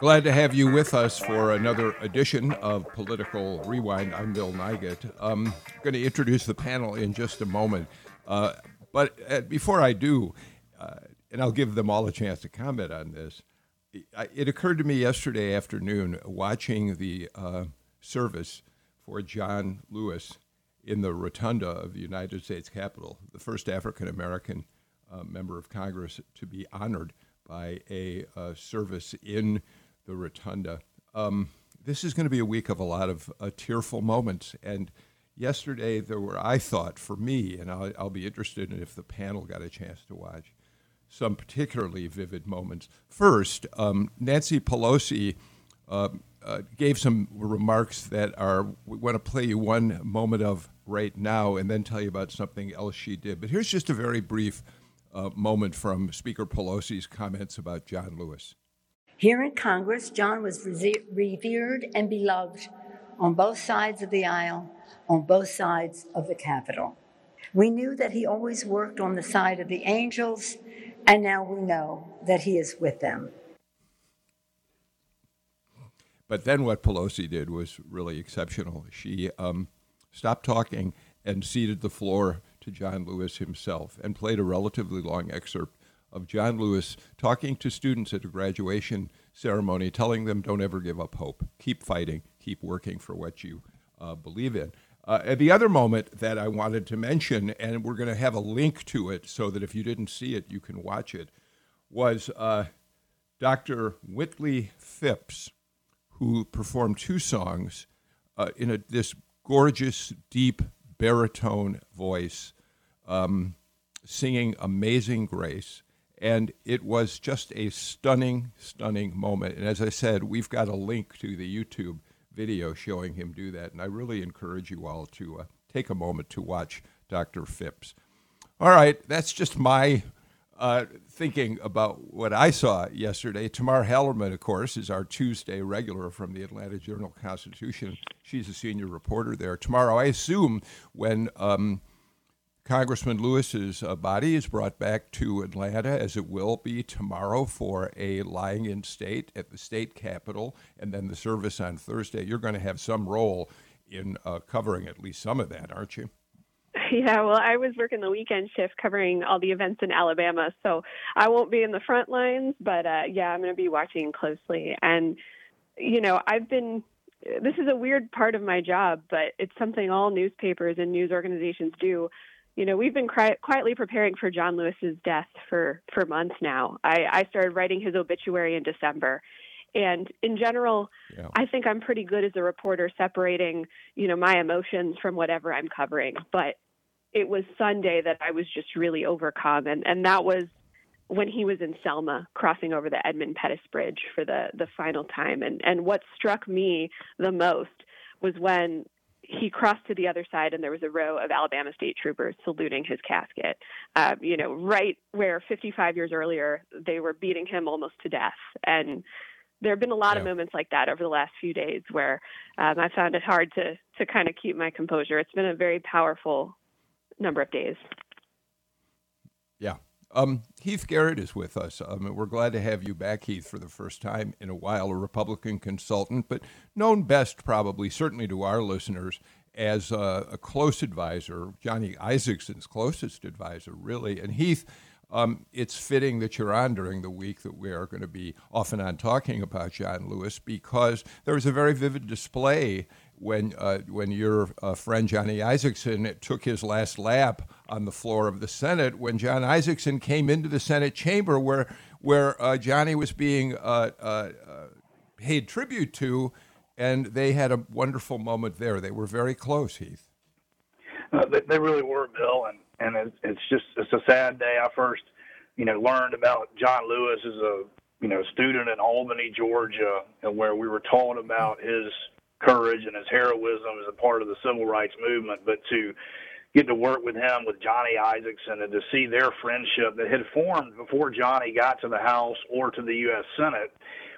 Glad to have you with us for another edition of Political Rewind. I'm Bill Nigut. I'm going to introduce the panel in just a moment. Uh, but uh, before I do, uh, and I'll give them all a chance to comment on this, it occurred to me yesterday afternoon watching the uh, service for John Lewis in the rotunda of the United States Capitol, the first African American uh, member of Congress to be honored by a uh, service in the rotunda. Um, this is going to be a week of a lot of uh, tearful moments. And yesterday, there were, I thought, for me, and I'll, I'll, be interested in if the panel got a chance to watch, some particularly vivid moments. First, um, Nancy Pelosi uh, uh, gave some remarks that are, we want to play you one moment of right now and then tell you about something else she did. But here's just a very brief uh, moment from Speaker Pelosi's comments about John Lewis. Here in Congress, John was revered and beloved on both sides of the aisle, on both sides of the Capitol. We knew that he always worked on the side of the angels, and now we know that he is with them. But then what Pelosi did was really exceptional. She um, stopped talking and ceded the floor to John Lewis himself and played a relatively long excerpt of John Lewis talking to students at a graduation ceremony, telling them, don't ever give up hope. Keep fighting. Keep working for what you uh, believe in. Uh, the other moment that I wanted to mention, and we're going to have a link to it so that if you didn't see it, you can watch it, was uh, Dr. Wintley Phipps, who performed two songs uh, in a, this gorgeous, deep baritone voice, um, singing Amazing Grace. And it was just a stunning, stunning moment. And as I said, we've got a link to the YouTube video showing him do that. And I really encourage you all to uh, take a moment to watch Dr. Phipps. All right, that's just my uh, thinking about what I saw yesterday. Tamar Hallerman, of course, is our Tuesday regular from the Atlanta Journal Constitution. She's a senior reporter there. Tomorrow, I assume, when um, Congressman Lewis's uh, body is brought back to Atlanta, as it will be tomorrow, for a lying in state at the state capitol, and then the service on Thursday. You're going to have some role in uh, covering at least some of that, aren't you? Yeah, well, I was working the weekend shift covering all the events in Alabama, so I won't be in the front lines, but uh, yeah, I'm going to be watching closely. And, you know, I've been this is a weird part of my job, but it's something all newspapers and news organizations do you know, we've been quietly preparing for John Lewis's death for for months now. I, I started writing his obituary in December, and in general, yeah. I think I'm pretty good as a reporter separating, you know, my emotions from whatever I'm covering. But it was Sunday that I was just really overcome, and and that was when he was in Selma crossing over the Edmund Pettus Bridge for the the final time. And and what struck me the most was when he crossed to the other side and there was a row of Alabama state troopers saluting his casket. Uh, you know, right where 55 years earlier they were beating him almost to death. And there have been a lot yeah. of moments like that over the last few days where um, I found it hard to to kind of keep my composure. It's been a very powerful number of days. Yeah, um, Heath Garrett is with us. Um, we're glad to have you back, Heath, for the first time in a while, a Republican consultant, but known best, probably, certainly to our listeners, as a, a close advisor, Johnny Isakson's closest advisor, really. And Heath, um, it's fitting that you're on during the week that we are going to be off and on talking about John Lewis because there was a very vivid display when uh, when your uh, friend Johnny Isakson took his last lap on the floor of the Senate, when John Isakson came into the Senate chamber where where uh, Johnny was being uh, uh, uh, paid tribute to, and they had a wonderful moment there. They were very close, Heath. They, they, really were, Bill, and and it, it's just it's a sad day. I first, you know, learned about John Lewis as a you know student in Albany, Georgia, and where we were taught about his courage and his heroism as a part of the civil rights movement, but to get to work with him with Johnny Isakson and to see their friendship that had formed before Johnny got to the House or to the U.S. Senate,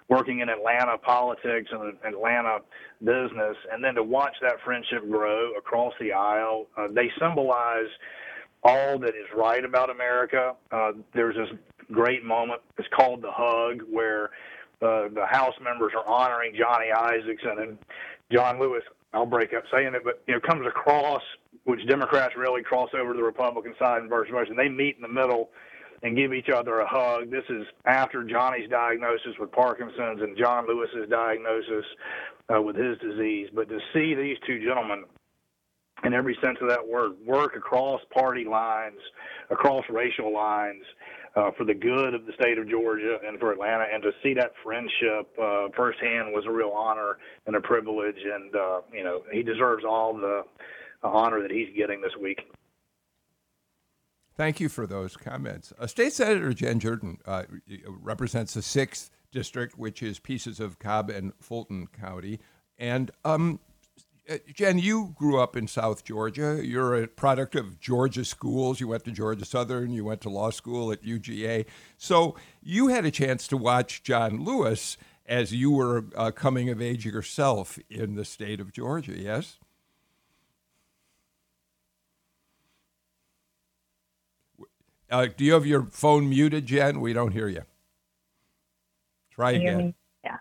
working in Atlanta politics and Atlanta business, and then to watch that friendship grow across the aisle. Uh, they symbolize all that is right about America. Uh, there's this great moment. It's called the hug, where uh, the House members are honoring Johnny Isakson and John Lewis. I'll break up saying it, but you know, comes across which Democrats really cross over to the Republican side and vice versa. They meet in the middle and give each other a hug. This is after Johnny's diagnosis with Parkinson's and John Lewis's diagnosis uh, with his disease. But to see these two gentlemen in every sense of that word, work across party lines, across racial lines, uh, for the good of the state of Georgia and for Atlanta, and to see that friendship uh, firsthand was a real honor and a privilege. And uh, you know, he deserves all the honor that he's getting this week. Thank you for those comments. Uh, State Senator Jen Jordan uh, represents the sixth district, which is pieces of Cobb and Fulton County, and um, Jen, you grew up in South Georgia. You're a product of Georgia schools. You went to Georgia Southern. You went to law school at UGA. So you had a chance to watch John Lewis as you were uh, coming of age yourself in the state of Georgia, yes? Uh, do you have your phone muted, Jen? We don't hear you. Try again. Yeah.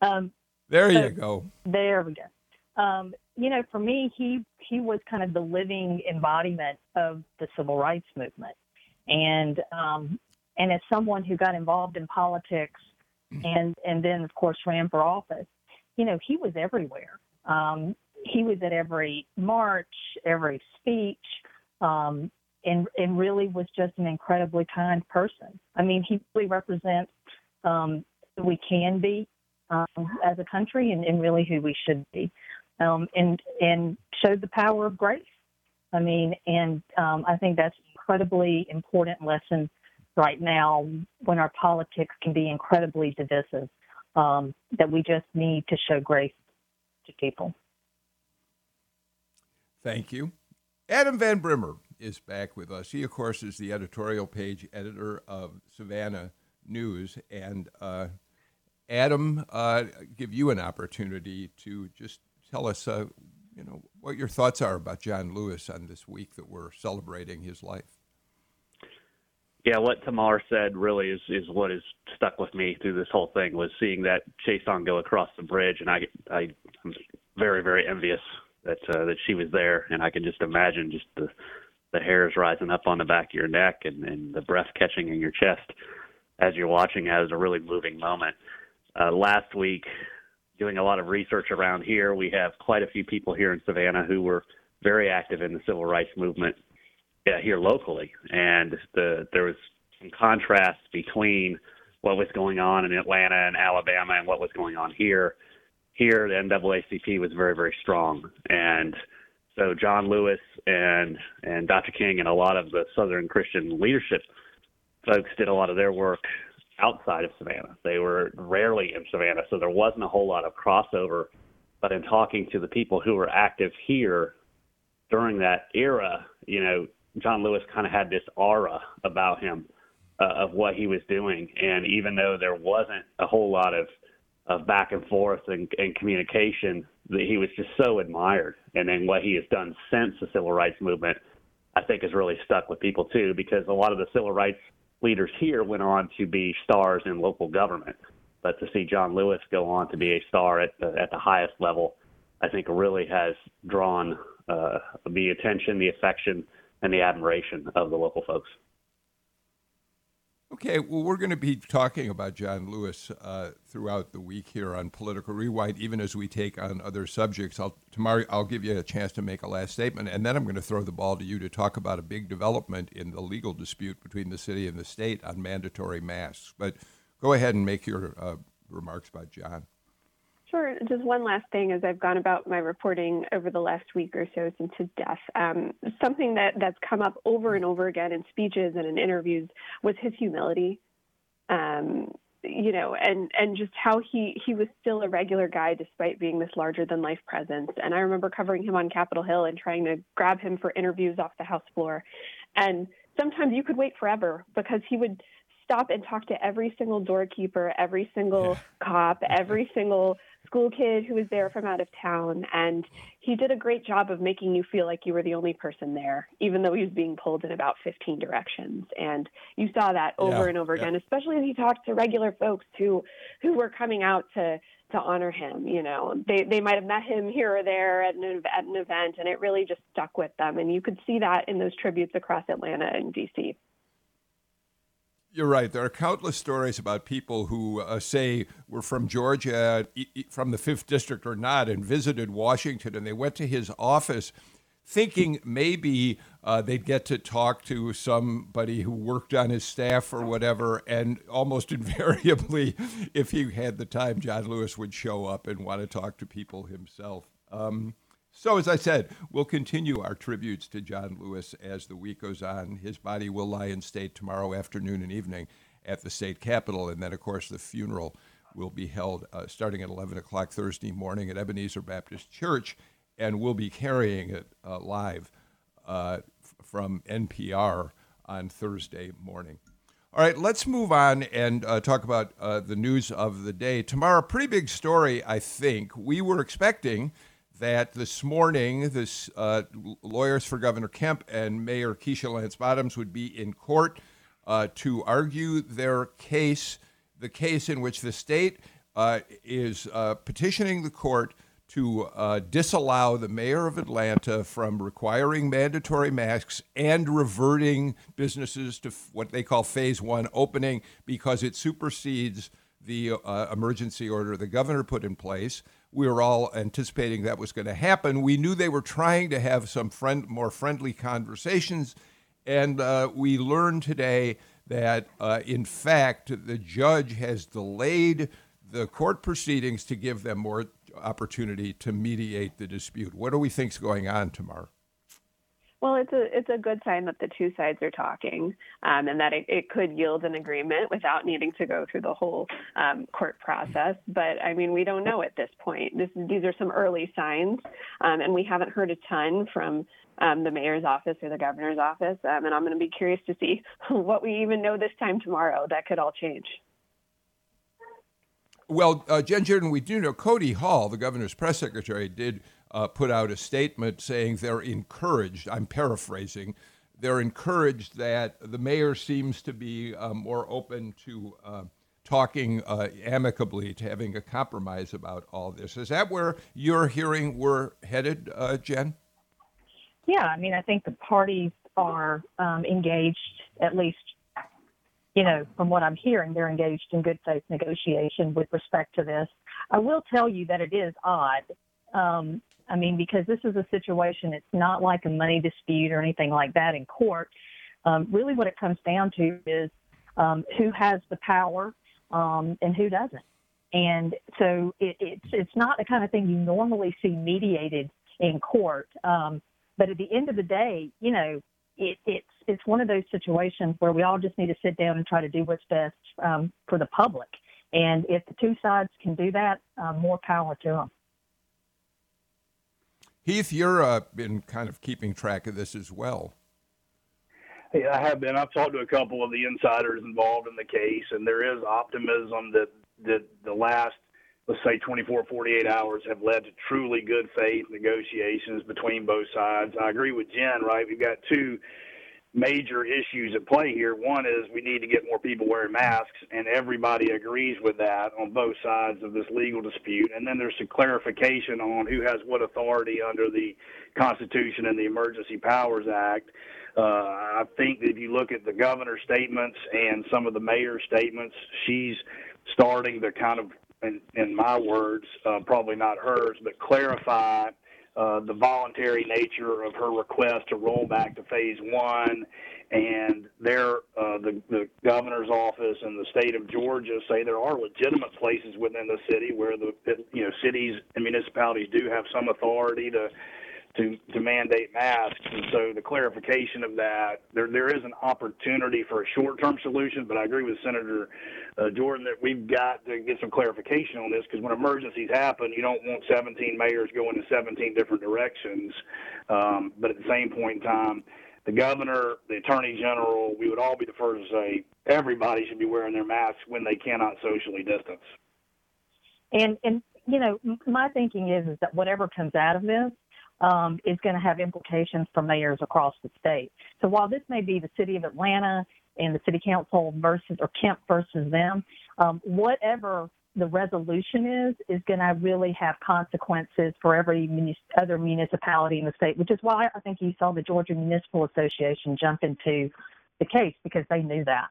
Um, there so, you go. There we go um, you know, for me, he he was kind of the living embodiment of the civil rights movement, and um, and as someone who got involved in politics, and and then of course ran for office, you know, he was everywhere. Um, he was at every march, every speech, um, and and really was just an incredibly kind person. I mean, he really represents um, who we can be um, as a country, and, and really who we should be um, and and showed the power of grace. I mean, and um, I think that's incredibly important lesson right now when our politics can be incredibly divisive. Um, that we just need to show grace to people. Thank you. Adam Van Brimmer is back with us. He, of course, is the editorial page editor of Savannah News. And uh, Adam, uh, give you an opportunity to just tell us, uh, you know, what your thoughts are about John Lewis on this week that we're celebrating his life. Yeah, what Tamar said really is is what has stuck with me through this whole thing was seeing that caisson go across the bridge, and I I am very very envious that uh, that she was there, and I can just imagine just the the hairs rising up on the back of your neck and, and the breath catching in your chest as you're watching. It was a really moving moment. Uh, last week, doing a lot of research around here. We have quite a few people here in Savannah who were very active in the civil rights movement yeah, here locally, and the there was some contrast between what was going on in Atlanta and Alabama and what was going on here. Here, the NAACP was very, very strong, and so John Lewis and and Dr. King and a lot of the Southern Christian leadership folks did a lot of their work outside of Savannah. They were rarely in Savannah, so there wasn't a whole lot of crossover. But in talking to the people who were active here during that era, you know, John Lewis kind of had this aura about him uh, of what he was doing. And even though there wasn't a whole lot of, of back and forth and, and communication, that he was just so admired. And then what he has done since the civil rights movement, I think, has really stuck with people too, because a lot of the civil rights leaders here went on to be stars in local government. But to see John Lewis go on to be a star at the, at the highest level, I think really has drawn uh, the attention, the affection, and the admiration of the local folks. Okay, well, we're going to be talking about John Lewis uh, throughout the week here on Political Rewind, even as we take on other subjects. I'll, tomorrow, I'll give you a chance to make a last statement, and then I'm going to throw the ball to you to talk about a big development in the legal dispute between the city and the state on mandatory masks. But go ahead and make your uh, remarks about John. Sure. Just one last thing as I've gone about my reporting over the last week or so since his death. Um, something that, that's come up over and over again in speeches and in interviews was his humility. Um, you know, and and just how he he was still a regular guy despite being this larger than life presence. And I remember covering him on Capitol Hill and trying to grab him for interviews off the House floor, and sometimes you could wait forever because he would stop and talk to every single doorkeeper, every single yeah. cop, every single school kid who was there from out of town. And he did a great job of making you feel like you were the only person there, even though he was being pulled in about 15 directions. And you saw that over yeah. and over yeah. again, especially as he talked to regular folks who, who were coming out to, to honor him. You know, they, they might have met him here or there at an, at an event, and it really just stuck with them. And you could see that in those tributes across Atlanta and DC. You're right. There are countless stories about people who uh, say were from Georgia, from the 5th District or not, and visited Washington, and they went to his office thinking maybe uh, they'd get to talk to somebody who worked on his staff or whatever. And almost invariably, if he had the time, John Lewis would show up and want to talk to people himself. Um, so, as I said, we'll continue our tributes to John Lewis as the week goes on. His body will lie in state tomorrow afternoon and evening at the state capitol. And then, of course, the funeral will be held uh, starting at 11 o'clock Thursday morning at Ebenezer Baptist Church. And we'll be carrying it uh, live uh, f- from NPR on Thursday morning. All right, let's move on and uh, talk about uh, the news of the day. Tomorrow, pretty big story, I think. We were expecting that this morning, this uh, lawyers for Governor Kemp and Mayor Keisha Lance Bottoms would be in court uh, to argue their case, the case in which the state uh, is uh, petitioning the court to uh, disallow the mayor of Atlanta from requiring mandatory masks and reverting businesses to f- what they call phase one opening because it supersedes the uh, emergency order the governor put in place we were all anticipating that was going to happen. We knew they were trying to have some friend, more friendly conversations, and uh, we learned today that, uh, in fact, the judge has delayed the court proceedings to give them more opportunity to mediate the dispute. What do we think is going on, Tamar? Well, it's a it's a good sign that the two sides are talking, um, and that it, it, could yield an agreement without needing to go through the whole um, court process. But I mean, we don't know at this point. This, these are some early signs, um, and we haven't heard a ton from um, the mayor's office or the governor's office. Um, and I'm going to be curious to see what we even know this time tomorrow. That could all change. Well, uh, Jen Jordan, we do know Cody Hall, the governor's press secretary, did uh, put out a statement saying they're encouraged. I'm paraphrasing. They're encouraged that the mayor seems to be uh, more open to uh, talking uh, amicably, to having a compromise about all this. Is that where you're hearing we're headed, uh, Jen? Yeah, I mean, I think the parties are um, engaged, at least, you know, from what I'm hearing, they're engaged in good faith negotiation with respect to this. I will tell you that it is odd um, I mean, because this is a situation, it's not like a money dispute or anything like that in court. Um, really, what it comes down to is um, who has the power um, and who doesn't. And so it, it's it's not the kind of thing you normally see mediated in court. Um, but at the end of the day, you know, it, it's it's one of those situations where we all just need to sit down and try to do what's best um, for the public. And if the two sides can do that, uh, more power to them. Heath, you've uh, been kind of keeping track of this as well. Yeah, I have been. I've talked to a couple of the insiders involved in the case, and there is optimism that that the last, let's say, 24, 48 hours have led to truly good faith negotiations between both sides. I agree with Jen. Right, we've got two major issues at play here. One is we need to get more people wearing masks, and everybody agrees with that on both sides of this legal dispute. And then there's some clarification on who has what authority under the Constitution and the Emergency Powers Act. Uh, I think that if you look at the governor's statements and some of the mayor's statements, she's starting to kind of, in, in my words, uh, probably not hers, but clarify uh, the voluntary nature of her request to roll back to phase one, and their uh, the the governor's office and the state of Georgia say there are legitimate places within the city where the you know cities and municipalities do have some authority to to to mandate masks. And so the clarification of that, there there is an opportunity for a short term solution, but I agree with Senator uh, Jordan that we've got to get some clarification on this because when emergencies happen, you don't want 17 mayors going in 17 different directions. Um, but at the same point in time, the governor, the attorney general, we would all be the first to say everybody should be wearing their masks when they cannot socially distance. And and you know, my thinking is is that whatever comes out of this um, is going to have implications for mayors across the state. So while this may be the city of Atlanta and the city council versus or Kemp versus them, um, whatever the resolution is is going to really have consequences for every munis- other municipality in the state, which is why I think you saw the Georgia Municipal Association jump into the case because they knew that.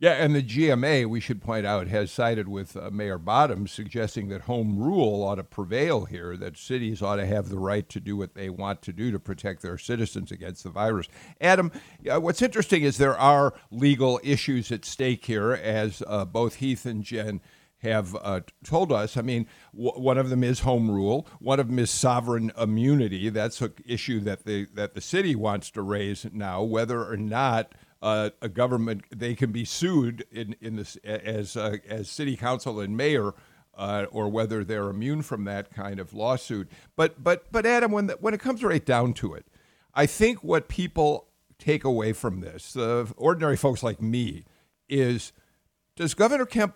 Yeah, and the GMA, we should point out, has sided with uh, Mayor Bottoms, suggesting that home rule ought to prevail here, that cities ought to have the right to do what they want to do to protect their citizens against the virus. Adam, uh, what's interesting is there are legal issues at stake here, as uh, both Heath and Jen have uh, told us. I mean, w- one of them is home rule. One of them is sovereign immunity. That's an issue that the that the city wants to raise now, whether or not uh, a government they can be sued in in this as uh, as city council and mayor. Uh, or whether they're immune from that kind of lawsuit, but but but Adam, when the, when it comes right down to it, I think what people take away from this, uh, ordinary folks like me, is does Governor Kemp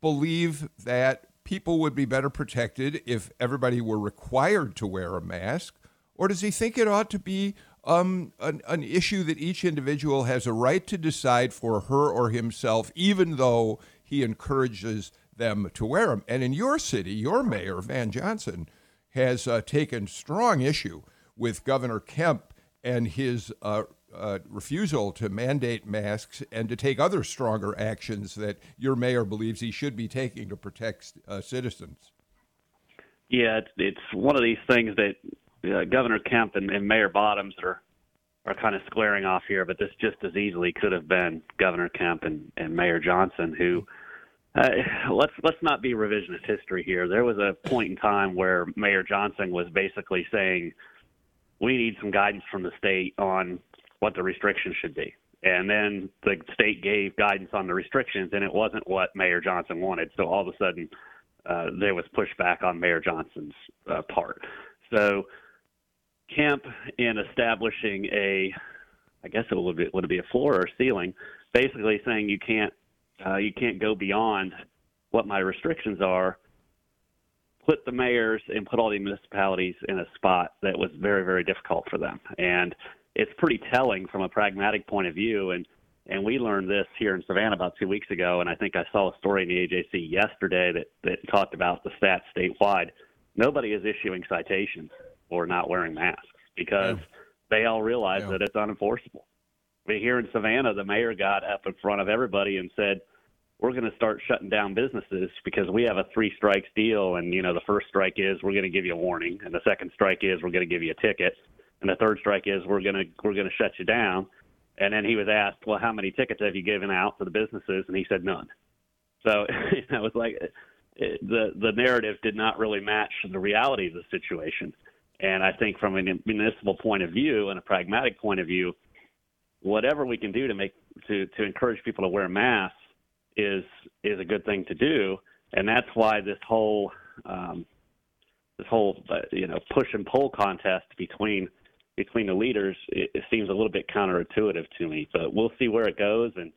believe that people would be better protected if everybody were required to wear a mask, or does he think it ought to be um, an, an issue that each individual has a right to decide for her or himself, even though he encourages them to wear them. And in your city, your mayor, Van Johnson, has uh, taken strong issue with Governor Kemp and his uh, uh, refusal to mandate masks and to take other stronger actions that your mayor believes he should be taking to protect uh, citizens. Yeah, it's, it's one of these things that uh, Governor Kemp and, and Mayor Bottoms are are kind of squaring off here, but this just as easily could have been Governor Kemp and, and Mayor Johnson, who uh, let's let's not be revisionist history here. There was a point in time where Mayor Johnson was basically saying we need some guidance from the state on what the restrictions should be. And then the state gave guidance on the restrictions, and it wasn't what Mayor Johnson wanted. So all of a sudden, uh, there was pushback on Mayor Johnson's uh, part. So Kemp in establishing a, I guess it would be, would it be a floor or ceiling, basically saying you can't uh, you can't go beyond what my restrictions are. Put the mayors and put all the municipalities in a spot that was very very difficult for them, and it's pretty telling from a pragmatic point of view. And and we learned this here in Savannah about two weeks ago, and I think I saw a story in the AJC yesterday that that talked about the stats statewide. Nobody is issuing citations or not wearing masks because yeah. they all realize yeah. that it's unenforceable. Mean, here in Savannah, the mayor got up in front of everybody and said, "We're going to start shutting down businesses because we have a three strikes deal, and you know the first strike is we're going to give you a warning, and the second strike is we're going to give you a ticket, and the third strike is we're going to we're going to shut you down." And then he was asked, "Well, how many tickets have you given out to the businesses?" And he said, "None." So it was like it, the the narrative did not really match the reality of the situation. And I think from a municipal point of view and a pragmatic point of view, whatever we can do to make to to encourage people to wear masks is is a good thing to do, and that's why this whole um, this whole uh, you know push and pull contest between between the leaders it, it seems a little bit counterintuitive to me. But we'll see where it goes, and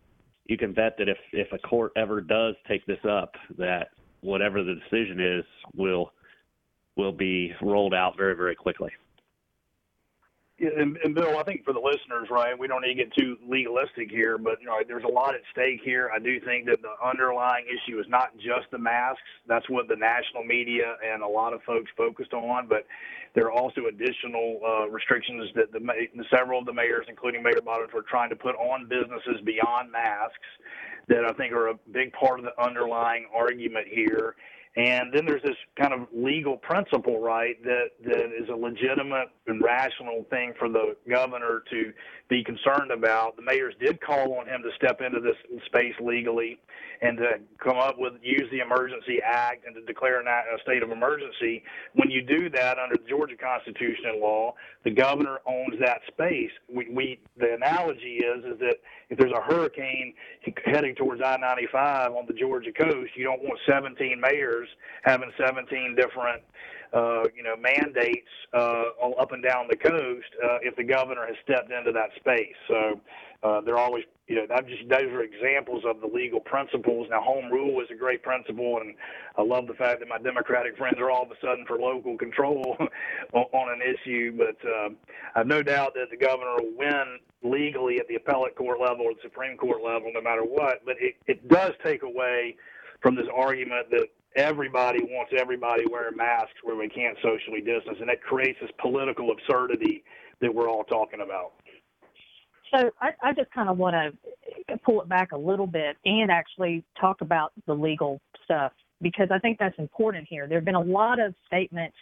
you can bet that if if a court ever does take this up, that whatever the decision is will will be rolled out very, very quickly. Yeah, and, and, Bill, I think for the listeners, right, we don't need to get too legalistic here, but you know, there's a lot at stake here. I do think that the underlying issue is not just the masks. That's what the national media and a lot of folks focused on, but there are also additional uh, restrictions that the, several of the mayors, including Mayor Bottoms, were trying to put on businesses beyond masks that I think are a big part of the underlying argument here And then there's this kind of legal principle, right, that, that is a legitimate and rational thing for the governor to be concerned about. The mayors did call on him to step into this space legally and to come up with use the Emergency Act and to declare a state of emergency. When you do that under the Georgia Constitution and law, the governor owns that space. We, we the analogy is is that if there's a hurricane heading towards I-95 on the Georgia coast, you don't want 17 mayors having 17 different uh, you know, mandates uh, up and down the coast uh, if the governor has stepped into that space. So uh, they're always, you know, I'm just those are examples of the legal principles. Now, home rule is a great principle, and I love the fact that my Democratic friends are all of a sudden for local control on an issue. But uh, I've no doubt that the governor will win legally at the appellate court level or the Supreme Court level, no matter what. But it, it does take away from this argument that everybody wants everybody wearing masks where we can't socially distance, and that creates this political absurdity that we're all talking about. So I, I just kind of want to pull it back a little bit and actually talk about the legal stuff because I think that's important here. There have been a lot of statements,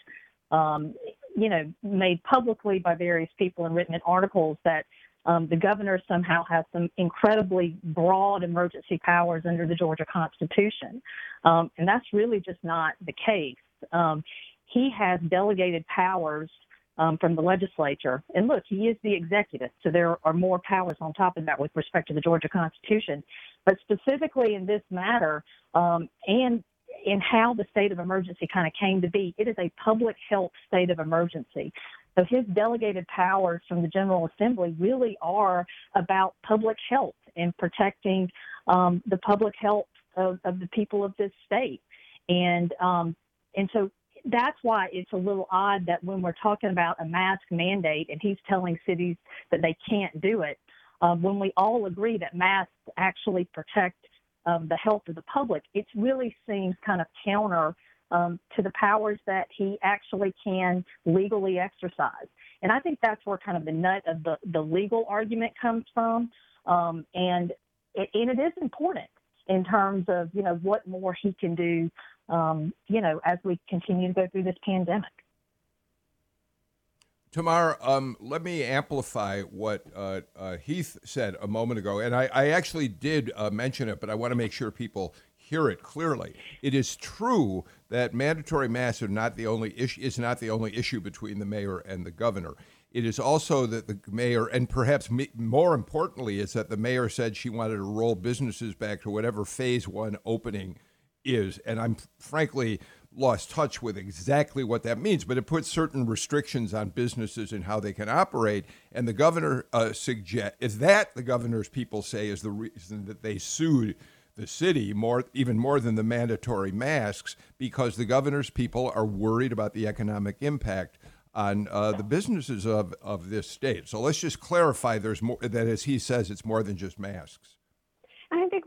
um, you know, made publicly by various people and written in articles that um, the governor somehow has some incredibly broad emergency powers under the Georgia Constitution. Um, and that's really just not the case. Um, he has delegated powers um, from the legislature. And look, he is the executive, so there are more powers on top of that with respect to the Georgia Constitution. But specifically in this matter, um, and in how the state of emergency kind of came to be, it is a public health state of emergency. So his delegated powers from the General Assembly really are about public health and protecting um, the public health of, of, the people of this state. And um, and so that's why it's a little odd that when we're talking about a mask mandate and he's telling cities that they can't do it, um, when we all agree that masks actually protect um, the health of the public, it really seems kind of counter um, to the powers that he actually can legally exercise. And I think that's where kind of the nut of the, the legal argument comes from. Um, and, it, and it is important in terms of, you know, what more he can do, um, you know, as we continue to go through this pandemic. Tamar, um, let me amplify what uh, uh, Heath said a moment ago. And I, I actually did uh, mention it, but I want to make sure people hear it clearly. It is true that mandatory masks are not the only issue is not the only issue between the mayor and the governor. It is also that the mayor, and perhaps more importantly, is that the mayor said she wanted to roll businesses back to whatever phase one opening is. And I'm frankly lost touch with exactly what that means, but it puts certain restrictions on businesses and how they can operate. And the governor uh, suggest is that the governor's people say is the reason that they sued the city more even more than the mandatory masks because the governor's people are worried about the economic impact on uh, the businesses of, of this state. So let's just clarify there's more that as he says it's more than just masks.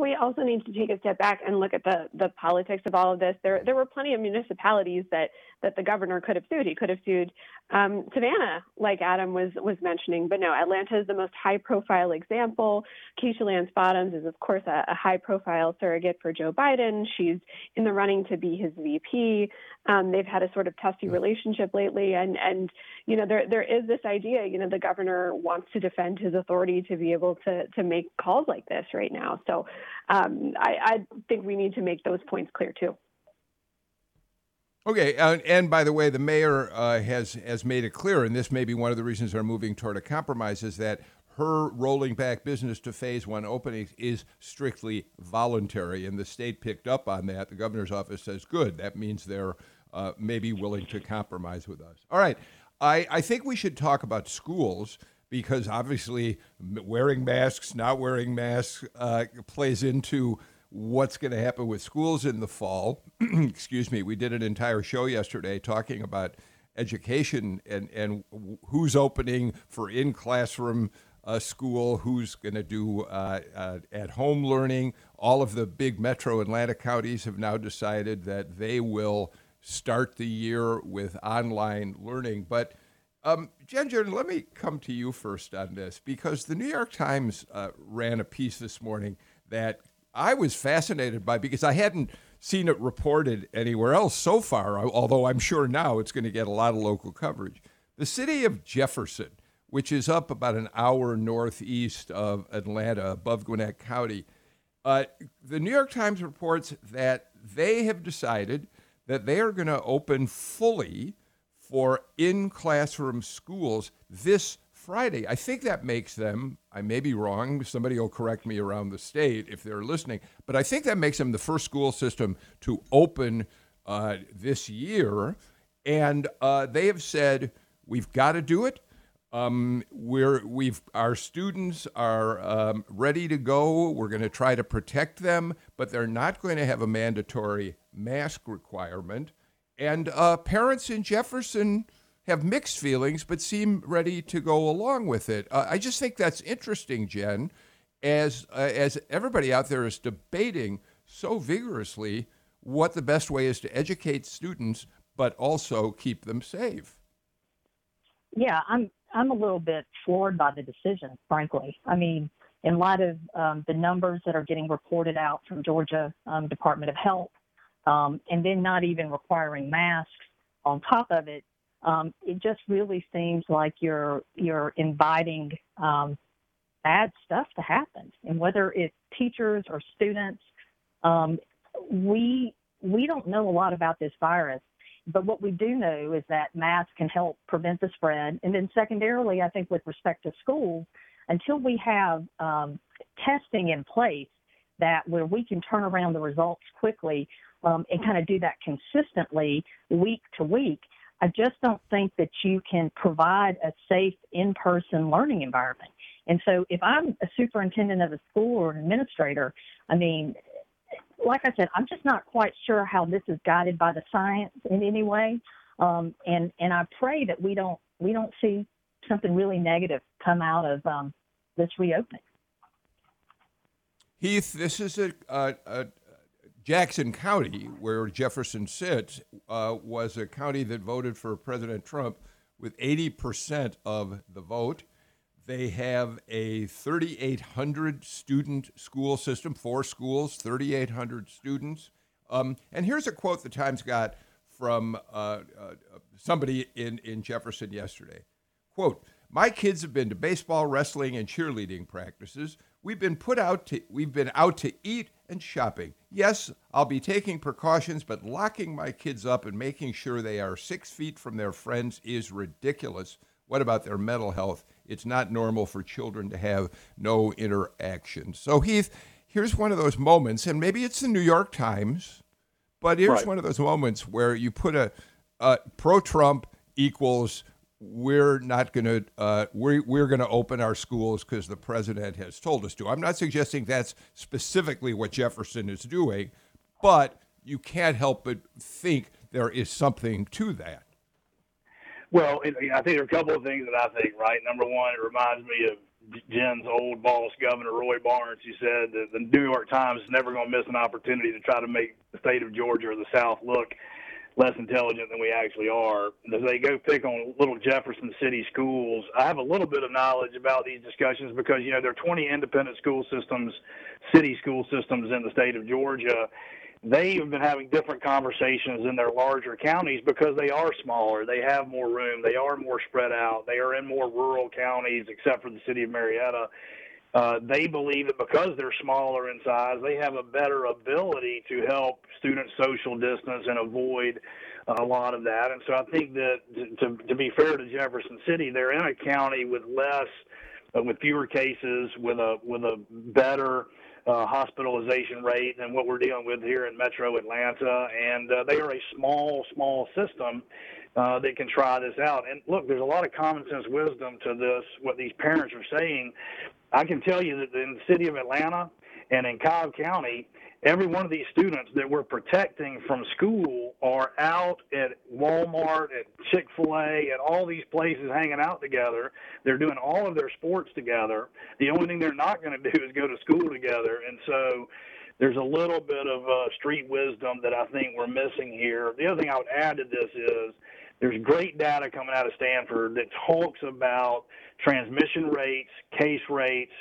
We also need to take a step back and look at the the politics of all of this. There there were plenty of municipalities that that the governor could have sued. He could have sued um, Savannah, like Adam was was mentioning, but no, Atlanta is the most high profile example. Keisha Lance Bottoms is of course a, a high profile surrogate for Joe Biden. She's in the running to be his VP. Um, they've had a sort of testy relationship lately, and and you know there there is this idea. You know the governor wants to defend his authority to be able to to make calls like this right now. So um, I, I think we need to make those points clear too. Okay, uh, and by the way, the mayor uh, has has made it clear, and this may be one of the reasons they're moving toward a compromise, is that her rolling back business to phase one openings is strictly voluntary, and the state picked up on that. The governor's office says, "Good, that means they're uh, maybe willing to compromise with us." All right, I, I think we should talk about schools because obviously wearing masks, not wearing masks, uh, plays into what's going to happen with schools in the fall. Excuse me. We did an entire show yesterday talking about education and, and who's opening for in classroom uh, school, who's going to do uh, uh, at home learning. All of the big metro Atlanta counties have now decided that they will start the year with online learning. But um, Jen, Jordan, let me come to you first on this because the New York Times uh, ran a piece this morning that I was fascinated by because I hadn't seen it reported anywhere else so far, although I'm sure now it's going to get a lot of local coverage. The city of Jefferson, which is up about an hour northeast of Atlanta, above Gwinnett County, uh, the New York Times reports that they have decided that they are going to open fully for in classroom schools this Friday. I think that makes them, I may be wrong, somebody will correct me around the state if they're listening, but I think that makes them the first school system to open uh, this year. And uh, they have said, we've got to do it. Um, we're we've our students are um, ready to go. We're going to try to protect them, but they're not going to have a mandatory mask requirement. And uh, parents in Jefferson have mixed feelings, but seem ready to go along with it. Uh, I just think that's interesting, Jen, as uh, as everybody out there is debating so vigorously what the best way is to educate students, but also keep them safe. Yeah, I'm I'm a little bit floored by the decision, frankly. I mean, in light of um, the numbers that are getting reported out from Georgia um, Department of Health, um, and then not even requiring masks on top of it, um, it just really seems like you're you're inviting um, bad stuff to happen. And whether it's teachers or students, um, we we don't know a lot about this virus. But what we do know is that masks can help prevent the spread. And then secondarily, I think with respect to schools, until we have um, testing in place that where we can turn around the results quickly um, and kind of do that consistently week to week, I just don't think that you can provide a safe in-person learning environment. And so if I'm a superintendent of a school or an administrator, I mean, like I said, I'm just not quite sure how this is guided by the science in any way. Um, and and I pray that we don't we don't see something really negative come out of um, this reopening. Heath, this is a, a Jackson County, where Jefferson sits, uh, was a county that voted for President Trump with 80% of the vote. They have a 3,800 student school system, four schools, 3,800 students. Um, and here's a quote the Times got from uh, uh, somebody in, in Jefferson yesterday. Quote, my kids have been to baseball, wrestling, and cheerleading practices. We've been put out to we've been out to eat and shopping. Yes, I'll be taking precautions, but locking my kids up and making sure they are six feet from their friends is ridiculous. What about their mental health? It's not normal for children to have no interaction. So, Heath, here's one of those moments, and maybe it's the New York Times, but here's right. one of those moments where you put a, a pro Trump equals we're not going to uh, we're, we're going to open our schools because the president has told us to. I'm not suggesting that's specifically what Jefferson is doing, but you can't help but think there is something to that. Well, it, I think there are a couple of things that I think. Right, number one, it reminds me of Jen's old boss, Governor Roy Barnes. He said that the New York Times is never going to miss an opportunity to try to make the state of Georgia or the South look less intelligent than we actually are. They go pick on little Jefferson City schools, I have a little bit of knowledge about these discussions because you know there are 20 independent school systems, city school systems in the state of Georgia. They have been having different conversations in their larger counties because they are smaller, they have more room, they are more spread out, they are in more rural counties, except for the city of Marietta. Uh, they believe that because they're smaller in size, they have a better ability to help students social distance and avoid a lot of that. And so I think that to, to be fair to Jefferson City, they're in a county with less, uh, with fewer cases, with a with a better uh, hospitalization rate than what we're dealing with here in Metro Atlanta, and uh, they are a small, small system. Uh, that can try this out. And look, there's a lot of common sense wisdom to this, what these parents are saying. I can tell you that in the city of Atlanta and in Cobb County, every one of these students that we're protecting from school are out at Walmart, at Chick fil A, at all these places hanging out together. They're doing all of their sports together. The only thing they're not going to do is go to school together. And so there's a little bit of uh, street wisdom that I think we're missing here. The other thing I would add to this is there's great data coming out of Stanford that talks about transmission rates, case rates,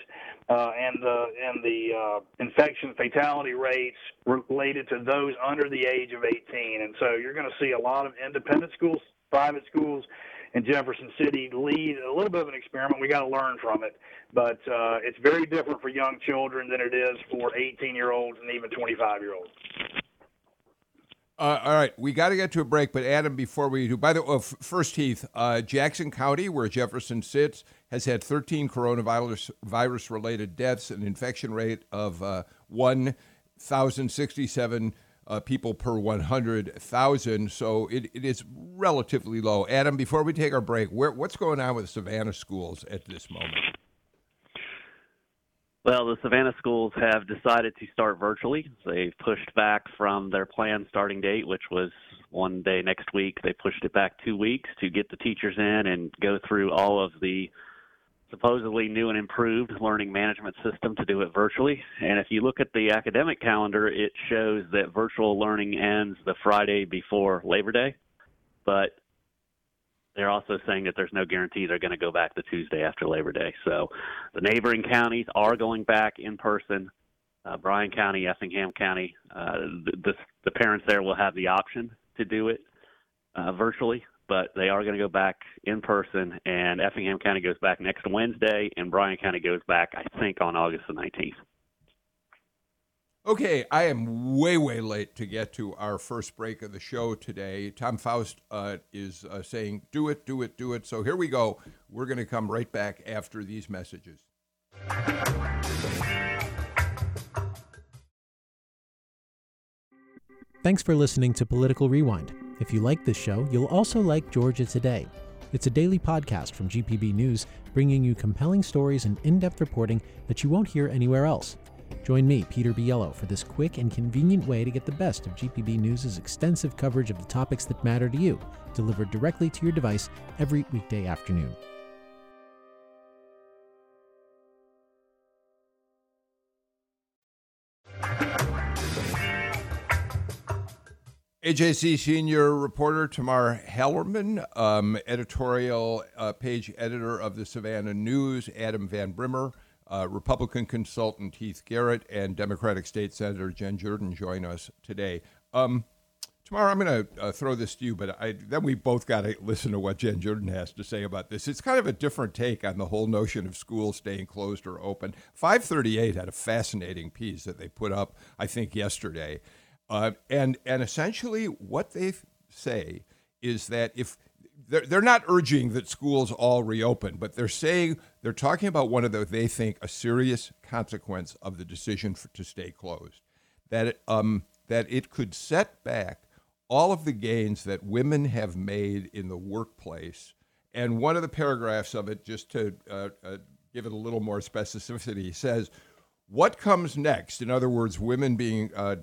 uh, and the and the uh, infection fatality rates related to those under the age of 18. And so you're going to see a lot of independent schools, private schools in Jefferson City lead a little bit of an experiment. We got to learn from it, but uh, it's very different for young children than it is for 18 year olds and even 25 year olds. Uh, all right, we got to get to a break, but Adam, before we do, by the way, first, Heath, uh, Jackson County, where Jefferson sits, has had 13 coronavirus virus related deaths, an infection rate of uh, 1,067 uh, people per 100,000. So it, it is relatively low. Adam, before we take our break, where, what's going on with Savannah schools at this moment? Well, the Savannah schools have decided to start virtually. They've pushed back from their planned starting date, which was one day next week. They pushed it back two weeks to get the teachers in and go through all of the supposedly new and improved learning management system to do it virtually. And if you look at the academic calendar, it shows that virtual learning ends the Friday before Labor Day. But they're also saying that there's no guarantee they're going to go back the Tuesday after Labor Day. So the neighboring counties are going back in person. Uh, Bryan County, Effingham County, uh, the, the, parents there will have the option to do it uh, virtually, but they are going to go back in person. And Effingham County goes back next Wednesday, and Bryan County goes back, I think, on August the 19th. Okay, I am way, way late to get to our first break of the show today. Tom Faust uh, is uh, saying, do it, do it, do it. So here we go. We're going to come right back after these messages. Thanks for listening to Political Rewind. If you like this show, you'll also like Georgia Today. It's a daily podcast from GPB News, bringing you compelling stories and in depth reporting that you won't hear anywhere else. Join me, Peter Biello, for this quick and convenient way to get the best of GPB News' extensive coverage of the topics that matter to you, delivered directly to your device every weekday afternoon. AJC senior reporter Tamar Hallerman, um, editorial uh, page editor of the Savannah News, Adam Van Brimmer, uh, Republican consultant Heath Garrett and Democratic State Senator Jen Jordan join us today. Um, Tamar, I'm going to uh, throw this to you, but I, then we both got to listen to what Jen Jordan has to say about this. It's kind of a different take on the whole notion of schools staying closed or open. 538 had a fascinating piece that they put up, I think, yesterday. Uh, and, and essentially, what they say is that if they're, they're not urging that schools all reopen, but they're saying they're talking about one of the they think a serious consequence of the decision for, to stay closed, that it, um, that it could set back all of the gains that women have made in the workplace. And one of the paragraphs of it, just to uh, uh, give it a little more specificity, says, "What comes next?" In other words, women being uh,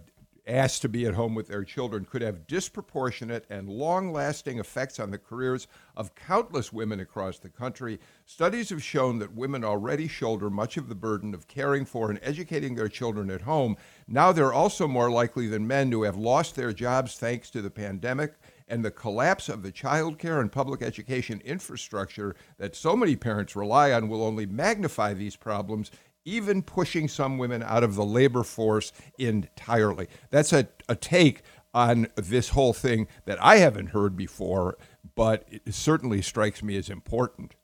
asked to be at home with their children could have disproportionate and long lasting effects on the careers of countless women across the country. Studies have shown that women already shoulder much of the burden of caring for and educating their children at home. Now they're also more likely than men to have lost their jobs thanks to the pandemic and the collapse of the child care and public education infrastructure that so many parents rely on will only magnify these problems even pushing some women out of the labor force entirely. That's a, a take on this whole thing that I haven't heard before, but it certainly strikes me as important.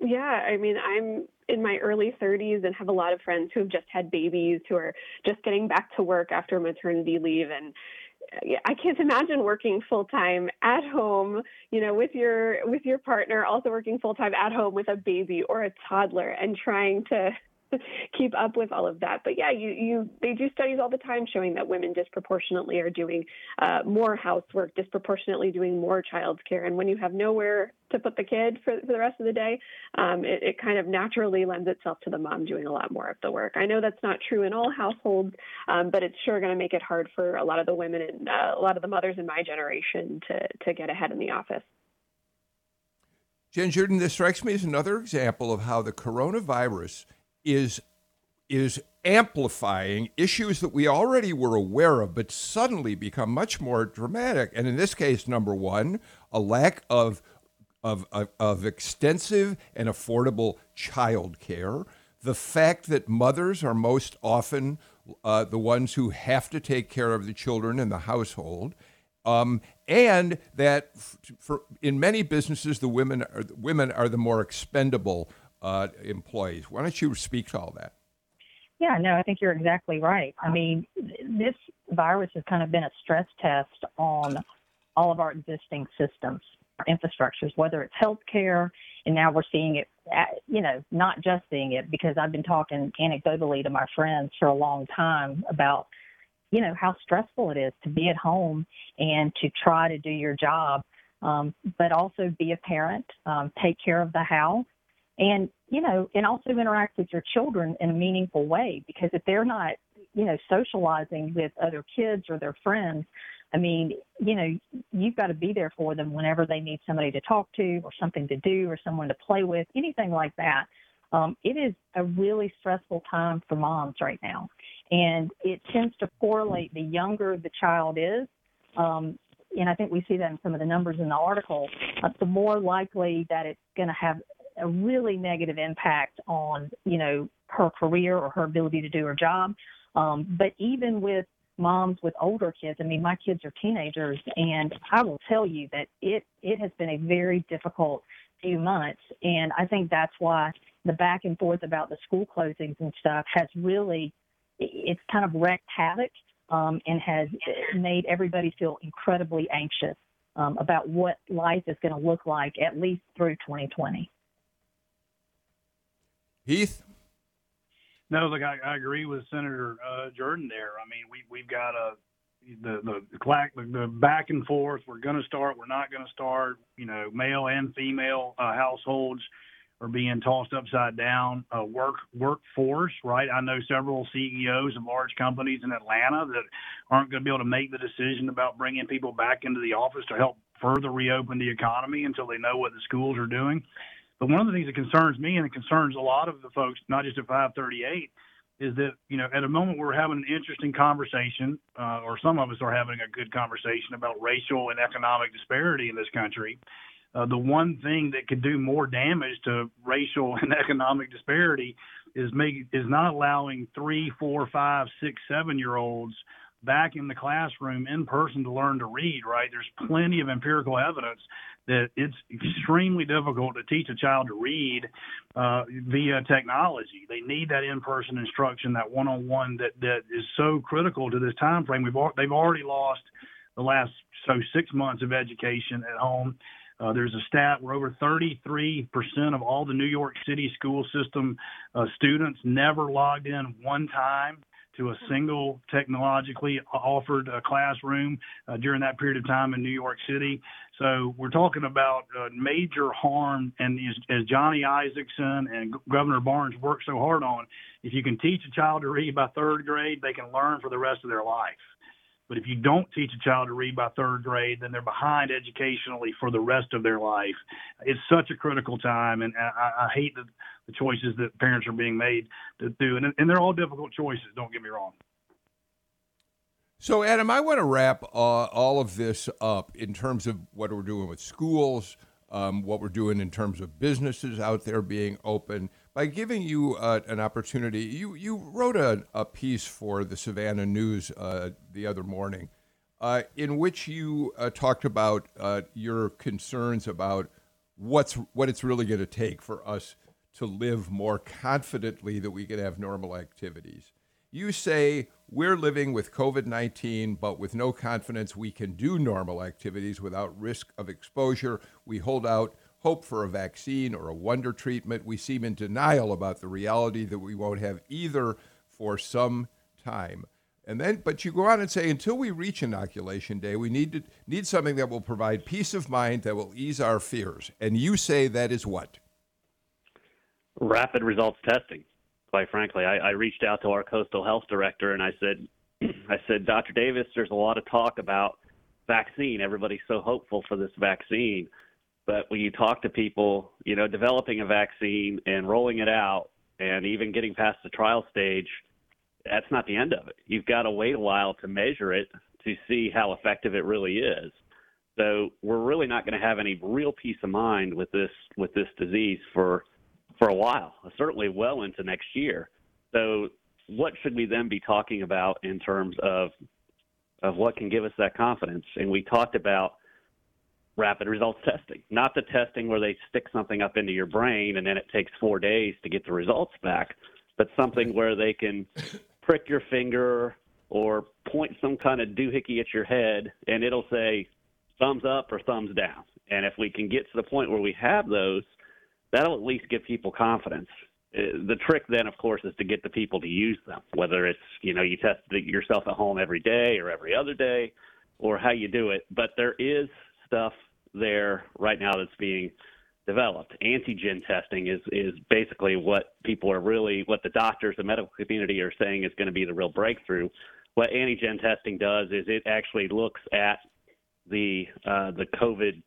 Yeah, I mean, I'm in my early 30s and have a lot of friends who have just had babies who are just getting back to work after maternity leave and I can't imagine working full time at home, you know, with your with your partner, also working full time at home with a baby or a toddler and trying to keep up with all of that. But yeah, you, you they do studies all the time showing that women disproportionately are doing uh, more housework, disproportionately doing more childcare. And when you have nowhere to put the kid for, for the rest of the day, um, it, it, kind of naturally lends itself to the mom doing a lot more of the work. I know that's not true in all households, um, but it's sure going to make it hard for a lot of the women and uh, a lot of the mothers in my generation to to get ahead in the office. Jen Jordan, this strikes me as another example of how the coronavirus is is amplifying issues that we already were aware of, but suddenly become much more dramatic. And in this case, number one, a lack of of, of, of extensive and affordable child care, the fact that mothers are most often uh, the ones who have to take care of the children in the household, um, and that f- for, in many businesses the women are, women are the more expendable uh, employees. Why don't you speak to all that? Yeah, no, I think you're exactly right. I mean, this virus has kind of been a stress test on all of our existing systems, our infrastructures, whether it's healthcare, and now we're seeing it, at, you know, not just seeing it because I've been talking anecdotally to my friends for a long time about, you know, how stressful it is to be at home and to try to do your job, um, but also be a parent, um, take care of the house, and you know, and also interact with your children in a meaningful way because if they're not, you know, socializing with other kids or their friends, I mean, you know, you've got to be there for them whenever they need somebody to talk to or something to do or someone to play with, anything like that. Um, it is a really stressful time for moms right now. And it tends to correlate the younger the child is. Um, and I think we see that in some of the numbers in the article, uh, the more likely that it's going to have a really negative impact on, you know, her career or her ability to do her job. Um, but even with moms with older kids. I mean, my kids are teenagers, and I will tell you that it it has been a very difficult few months, and I think that's why the back and forth about the school closings and stuff has really it's kind of wreaked havoc um, and has made everybody feel incredibly anxious um, about what life is going to look like at least through 2020. Heath. No, look, I, I agree with Senator uh, Jordan there. I mean, we we've got a the the the, the back and forth. We're going to start. We're not going to start. You know, male and female uh, households are being tossed upside down. Uh, work workforce, right? I know several CEOs of large companies in Atlanta that aren't going to be able to make the decision about bringing people back into the office to help further reopen the economy until they know what the schools are doing. But one of the things that concerns me and it concerns a lot of the folks, not just at 538, is that you know at a moment we're having an interesting conversation, uh, or some of us are having a good conversation about racial and economic disparity in this country. Uh, the one thing that could do more damage to racial and economic disparity is make is not allowing three, four, five, six, seven year olds back in the classroom in person to learn to read. Right? There's plenty of empirical evidence that it's extremely difficult to teach a child to read uh, via technology. They need that in-person instruction, that one-on-one that that is so critical to this time frame. We've they've already lost the last so six months of education at home. Uh, there's a stat where over 33% of all the New York City school system uh, students never logged in one time to a single technologically offered uh, classroom uh, during that period of time in New York City. So we're talking about uh, major harm, and as, as Johnny Isakson and Governor Barnes worked so hard on, if you can teach a child to read by third grade, they can learn for the rest of their life. But if you don't teach a child to read by third grade, then they're behind educationally for the rest of their life. It's such a critical time, and I, I hate the, the choices that parents are being made to do, and, and they're all difficult choices. Don't get me wrong. So, Adam, I want to wrap uh, all of this up in terms of what we're doing with schools, um, what we're doing in terms of businesses out there being open, by giving you uh, an opportunity. You, you wrote a, a piece for the Savannah News uh, the other morning uh, in which you uh, talked about uh, your concerns about what's, what it's really going to take for us to live more confidently that we can have normal activities. You say we're living with COVID 19, but with no confidence we can do normal activities without risk of exposure. We hold out hope for a vaccine or a wonder treatment. We seem in denial about the reality that we won't have either for some time. And then, but you go on and say, until we reach inoculation day, we need to need something that will provide peace of mind that will ease our fears. And you say that is what? Rapid results testing quite frankly. I, I reached out to our coastal health director and I said, I said, Dr. Davis, there's a lot of talk about vaccine. Everybody's so hopeful for this vaccine. But when you talk to people, you know, developing a vaccine and rolling it out and even getting past the trial stage, that's not the end of it. You've got to wait a while to measure it to see how effective it really is. So we're really not going to have any real peace of mind with this with this disease for for a while, certainly well into next year. So what should we then be talking about in terms of of what can give us that confidence? And we talked about rapid results testing, not the testing where they stick something up into your brain and then it takes four days to get the results back, but something where they can prick your finger or point some kind of doohickey at your head and it'll say thumbs up or thumbs down. And if we can get to the point where we have those, that'll at least give people confidence. Uh, the trick then, of course, is to get the people to use them, whether it's, you know, you test yourself at home every day or every other day or how you do it. But there is stuff there right now that's being developed. Antigen testing is is basically what people are really what the doctors, the medical community are saying is going to be the real breakthrough. What antigen testing does is it actually looks at the uh, the COVID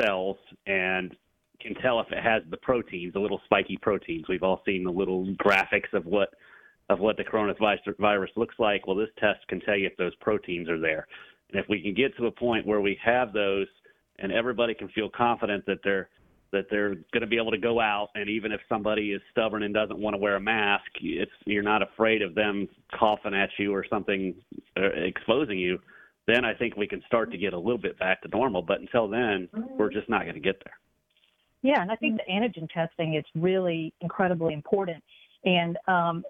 cells and can tell if it has the proteins, the little spiky proteins. We've all seen the little graphics of what of what the coronavirus virus looks like. Well, this test can tell you if those proteins are there. And if we can get to a point where we have those and everybody can feel confident that they're that they're going to be able to go out and even if somebody is stubborn and doesn't want to wear a mask it's you're not afraid of them coughing at you or something uh, exposing you then i think we can start to get a little bit back to normal. But until then we're just not going to get there. Yeah and i think the antigen testing is really incredibly important. And um,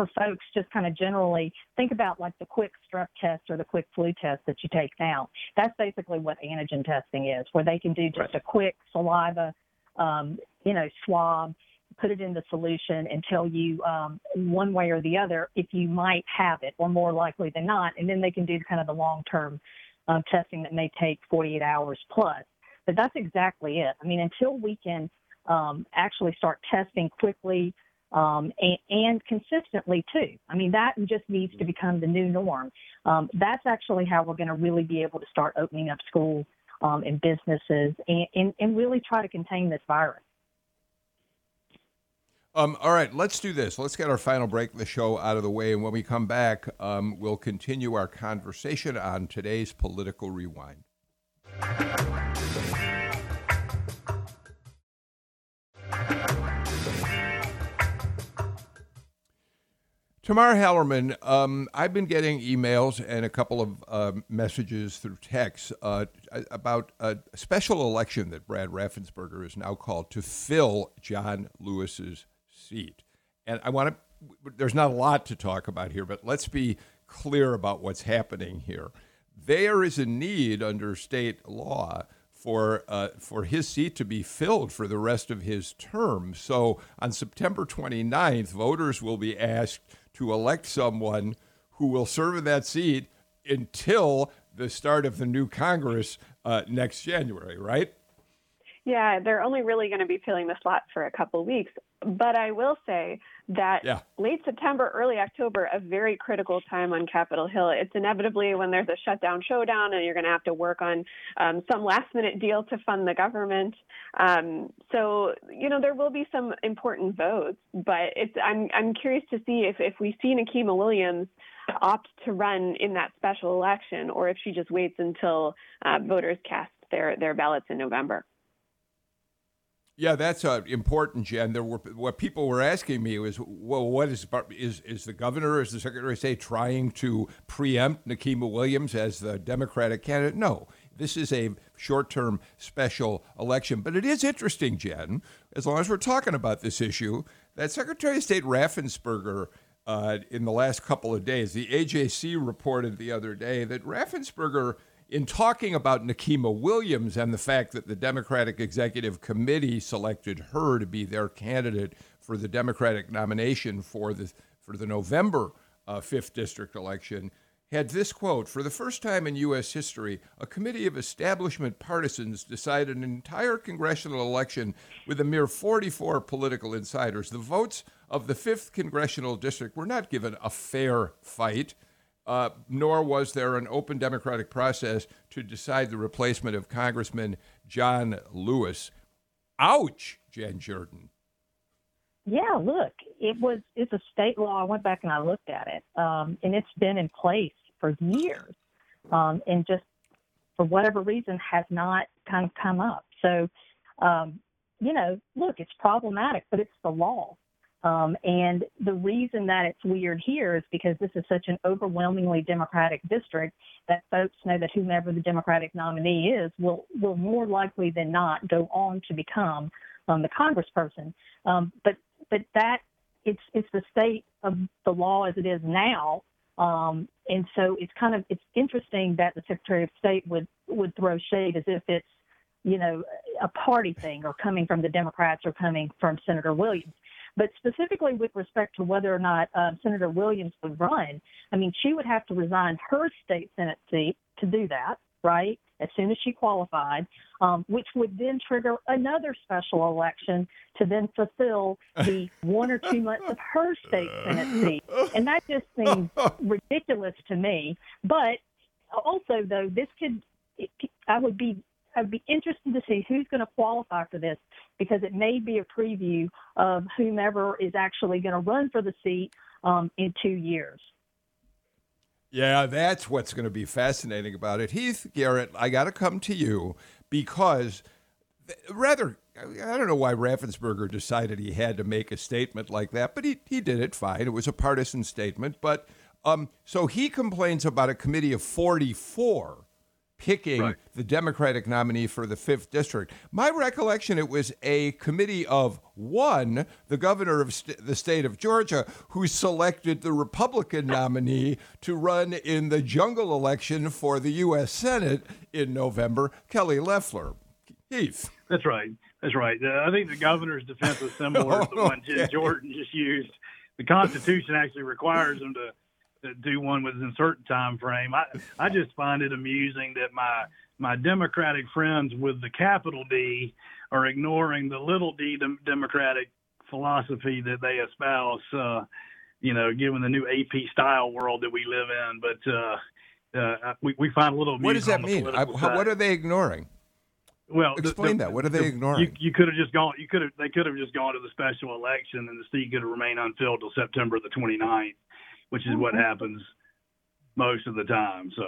for folks just kind of generally think about like the quick strep test or the quick flu test that you take now. That's basically what antigen testing is, where they can do just right. a quick saliva, um, you know, swab, put it in the solution and tell you um, one way or the other if you might have it, or more likely than not, and then they can do kind of the long-term um, testing that may take 48 hours plus. But that's exactly it. I mean, until we can um, actually start testing quickly um, and, and, consistently too. I mean, that just needs to become the new norm. Um, that's actually how we're going to really be able to start opening up schools um, and businesses and, and, and, really try to contain this virus. Um, all right, let's do this. Let's get our final break of the show out of the way. And when we come back, um, we'll continue our conversation on today's political rewind. Tamar Hallerman, um, I've been getting emails and a couple of uh, messages through text uh, about a special election that Brad Raffensperger is now called to fill John Lewis's seat. And I want to, there's not a lot to talk about here, but let's be clear about what's happening here. There is a need under state law for uh, for his seat to be filled for the rest of his term. So on September 29th, voters will be asked to elect someone who will serve in that seat until the start of the new Congress uh, next January, right? Yeah, they're only really going to be filling the slot for a couple weeks. But I will say that yeah. late September, early October, a very critical time on Capitol Hill. It's inevitably when there's a shutdown showdown and you're going to have to work on um, some last minute deal to fund the government. Um, so, you know, there will be some important votes, but it's, I'm, I'm curious to see if, if we see Nikema Williams opt to run in that special election or if she just waits until uh, voters cast their, their ballots in November. Yeah, that's uh, important, Jen. There were what people were asking me was, well, what is is is the governor, is the secretary of state trying to preempt Nikema Williams as the Democratic candidate? No, this is a short-term special election. But it is interesting, Jen, as long as we're talking about this issue, that Secretary of State Raffensperger. Uh, in the last couple of days, the AJC reported the other day that Raffensperger in talking about Nikema Williams and the fact that the Democratic Executive Committee selected her to be their candidate for the Democratic nomination for the for the November uh, fifth district election, had this quote: "For the first time in U.S. history, a committee of establishment partisans decided an entire congressional election with a mere 44 political insiders. The votes of the fifth congressional district were not given a fair fight." Uh, nor was there an open democratic process to decide the replacement of Congressman John Lewis. Ouch, Jen Jordan. Yeah, look, it was it's a state law. I went back and I looked at it, um, and it's been in place for years. Um, and just for whatever reason, has not kind of come up. So, um, you know, look, it's problematic, but it's the law. Um, and the reason that it's weird here is because this is such an overwhelmingly Democratic district that folks know that whomever the Democratic nominee is will will more likely than not go on to become um, the congressperson. Um, but but that it's it's the state of the law as it is now. Um, and so it's kind of it's interesting that the Secretary of State would would throw shade as if it's you know a party thing or coming from the Democrats or coming from Senator Williams. But specifically with respect to whether or not um, Senator Williams would run, I mean, she would have to resign her state Senate seat to do that, right? As soon as she qualified, um, which would then trigger another special election to then fulfill the one or two months of her state Senate seat. And that just seems ridiculous to me. But also, though, this could, it, I would be I'd be interested to see who's going to qualify for this because it may be a preview of whomever is actually going to run for the seat um, in two years. Yeah, that's what's going to be fascinating about it. Heath Garrett, I got to come to you because rather, I don't know why Raffensperger decided he had to make a statement like that, but he, he did it fine. It was a partisan statement. But um, so he complains about a committee of 44 picking right. the Democratic nominee for the 5th District. My recollection, it was a committee of one, the governor of st- the state of Georgia, who selected the Republican nominee to run in the jungle election for the U.S. Senate in November, Kelly Loeffler. Heath. That's right. That's right. Uh, I think the governor's defense was similar to the one Jim Jordan just used. The Constitution actually requires them to do one within a certain time frame. I I just find it amusing that my my Democratic friends with the capital D are ignoring the little d Democratic philosophy that they espouse. Uh, you know, given the new AP style world that we live in, but uh, uh, we we find a little. What does that mean? I, what are they ignoring? Well, explain the, the, that. What are they the, ignoring? You, you could have just gone. You could have. They could have just gone to the special election, and the seat could have remained unfilled till September the 29th which is what happens most of the time. So,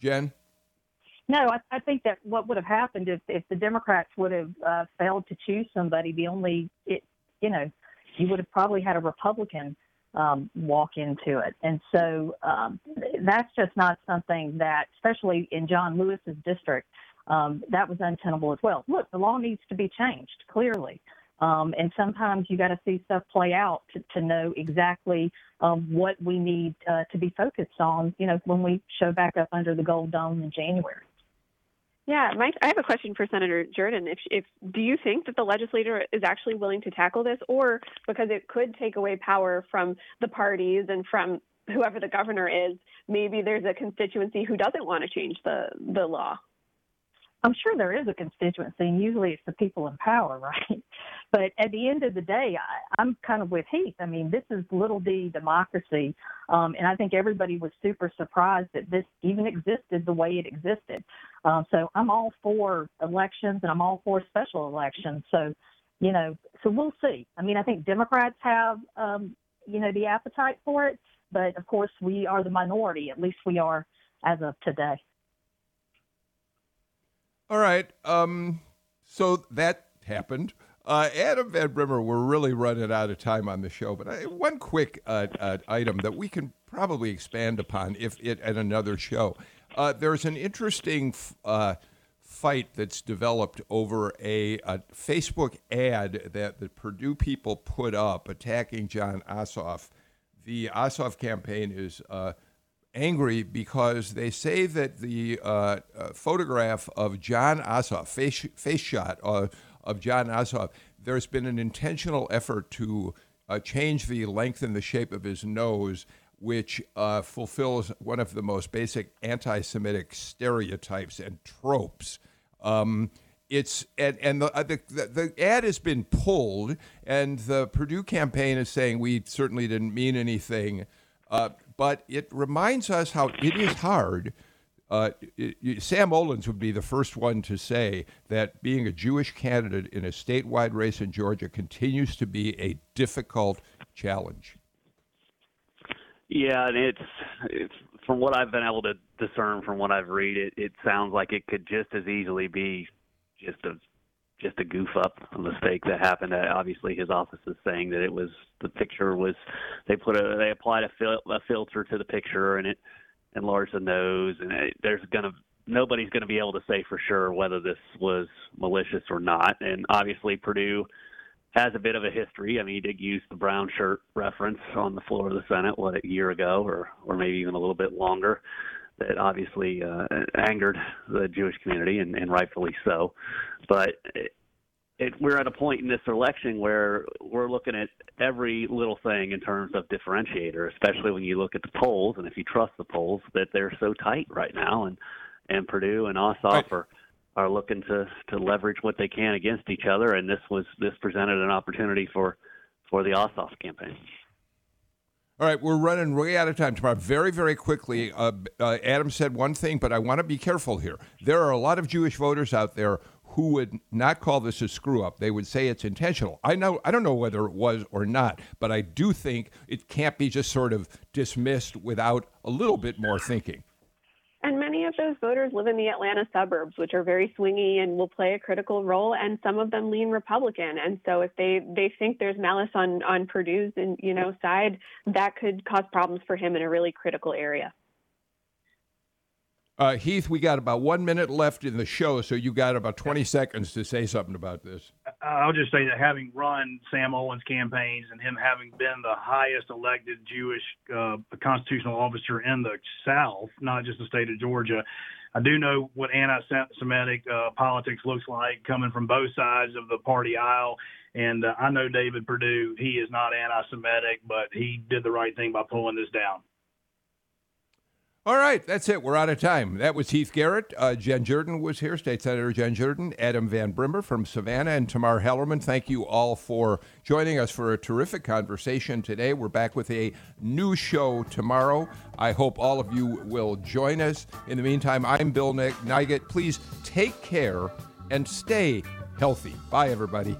Jen. No, I, I think that what would have happened if, if the Democrats would have uh, failed to choose somebody, the only, it, you know, you would have probably had a Republican um, walk into it. And so um, that's just not something that, especially in John Lewis's district, um, that was untenable as well. Look, the law needs to be changed, clearly. Um, and sometimes you got to see stuff play out to, to know exactly um, what we need uh, to be focused on, you know, when we show back up under the Gold Dome in January. Yeah, Mike, I have a question for Senator Jordan. If, if do you think that the legislature is actually willing to tackle this, or because it could take away power from the parties and from whoever the governor is, maybe there's a constituency who doesn't want to change the the law? I'm sure there is a constituency, and usually it's the people in power, right? But at the end of the day, I, I'm kind of with Heath. I mean, this is little d democracy, um, and I think everybody was super surprised that this even existed the way it existed. Um, so I'm all for elections, and I'm all for special elections. So, you know, so we'll see. I mean, I think Democrats have, um, you know, the appetite for it, but of course, we are the minority. At least we are as of today. All right. Um, so that happened. Uh, Adam Van Brimmer, we're really running out of time on the show, but I, one quick uh, uh, item that we can probably expand upon if it at another show. Uh, there's an interesting uh, fight that's developed over a, a, Facebook ad that the Perdue people put up attacking Jon Ossoff. The Ossoff campaign is uh, angry because they say that the uh, uh, photograph of Jon Ossoff, face, face shot uh, of Jon Ossoff, there's been an intentional effort to uh, change the length and the shape of his nose, which uh, fulfills one of the most basic anti Semitic stereotypes and tropes. Um, it's and, and the, uh, the, the ad has been pulled, and the Perdue campaign is saying we certainly didn't mean anything. Uh, but it reminds us how it is hard. Uh, it, Sam Olens would be the first one to say that being a Jewish candidate in a statewide race in Georgia continues to be a difficult challenge. Yeah, and it's, it's from what I've been able to, discern from what I've read, it, it sounds like it could just as easily be just a just a goof up, a mistake that happened. Uh, obviously, his office is saying that it was the picture was they put a they applied a, fil- a filter to the picture and it enlarged the nose, and it, there's gonna nobody's to be able to say for sure whether this was malicious or not. And obviously, Perdue has a bit of a history. I mean, he did use the brown shirt reference on the floor of the Senate, what, a year ago, or or maybe even a little bit longer. That obviously uh, angered the Jewish community, and, and rightfully so. But it, it, we're at a point in this election where we're looking at every little thing in terms of differentiator, especially when you look at the polls, and if you trust the polls, that they're so tight right now, and and Perdue and Ossoff right. are are looking to to leverage what they can against each other, and this was this presented an opportunity for for the Ossoff campaign. All right, we're running way out of time tomorrow. Very, very quickly, uh, uh, Adam said one thing, but I want to be careful here. There are a lot of Jewish voters out there who would not call this a screw up. They would say it's intentional. I know I don't know whether it was or not, but I do think it can't be just sort of dismissed without a little bit more thinking. Those voters live in the Atlanta suburbs, which are very swingy and will play a critical role. And some of them lean Republican. And so if they, they think there's malice on, on Perdue's and, you know, side, that could cause problems for him in a really critical area. Uh, Heath, we got about one minute left in the show, so you got about 20 seconds to say something about this. I'll just say that having run Sam Olens campaigns and him having been the highest elected Jewish uh, constitutional officer in the South, not just the state of Georgia, I do know what anti-Semitic uh, politics looks like coming from both sides of the party aisle. And uh, I know David Perdue, he is not anti-Semitic, but he did the right thing by pulling this down. All right, that's it. We're out of time. That was Heath Garrett. Uh, Jen Jordan was here, State Senator Jen Jordan, Adam Van Brimmer from Savannah, and Tamar Hallerman. Thank you all for joining us for a terrific conversation today. We're back with a new show tomorrow. I hope all of you will join us. In the meantime, I'm Bill Nigut. Please take care and stay healthy. Bye, everybody.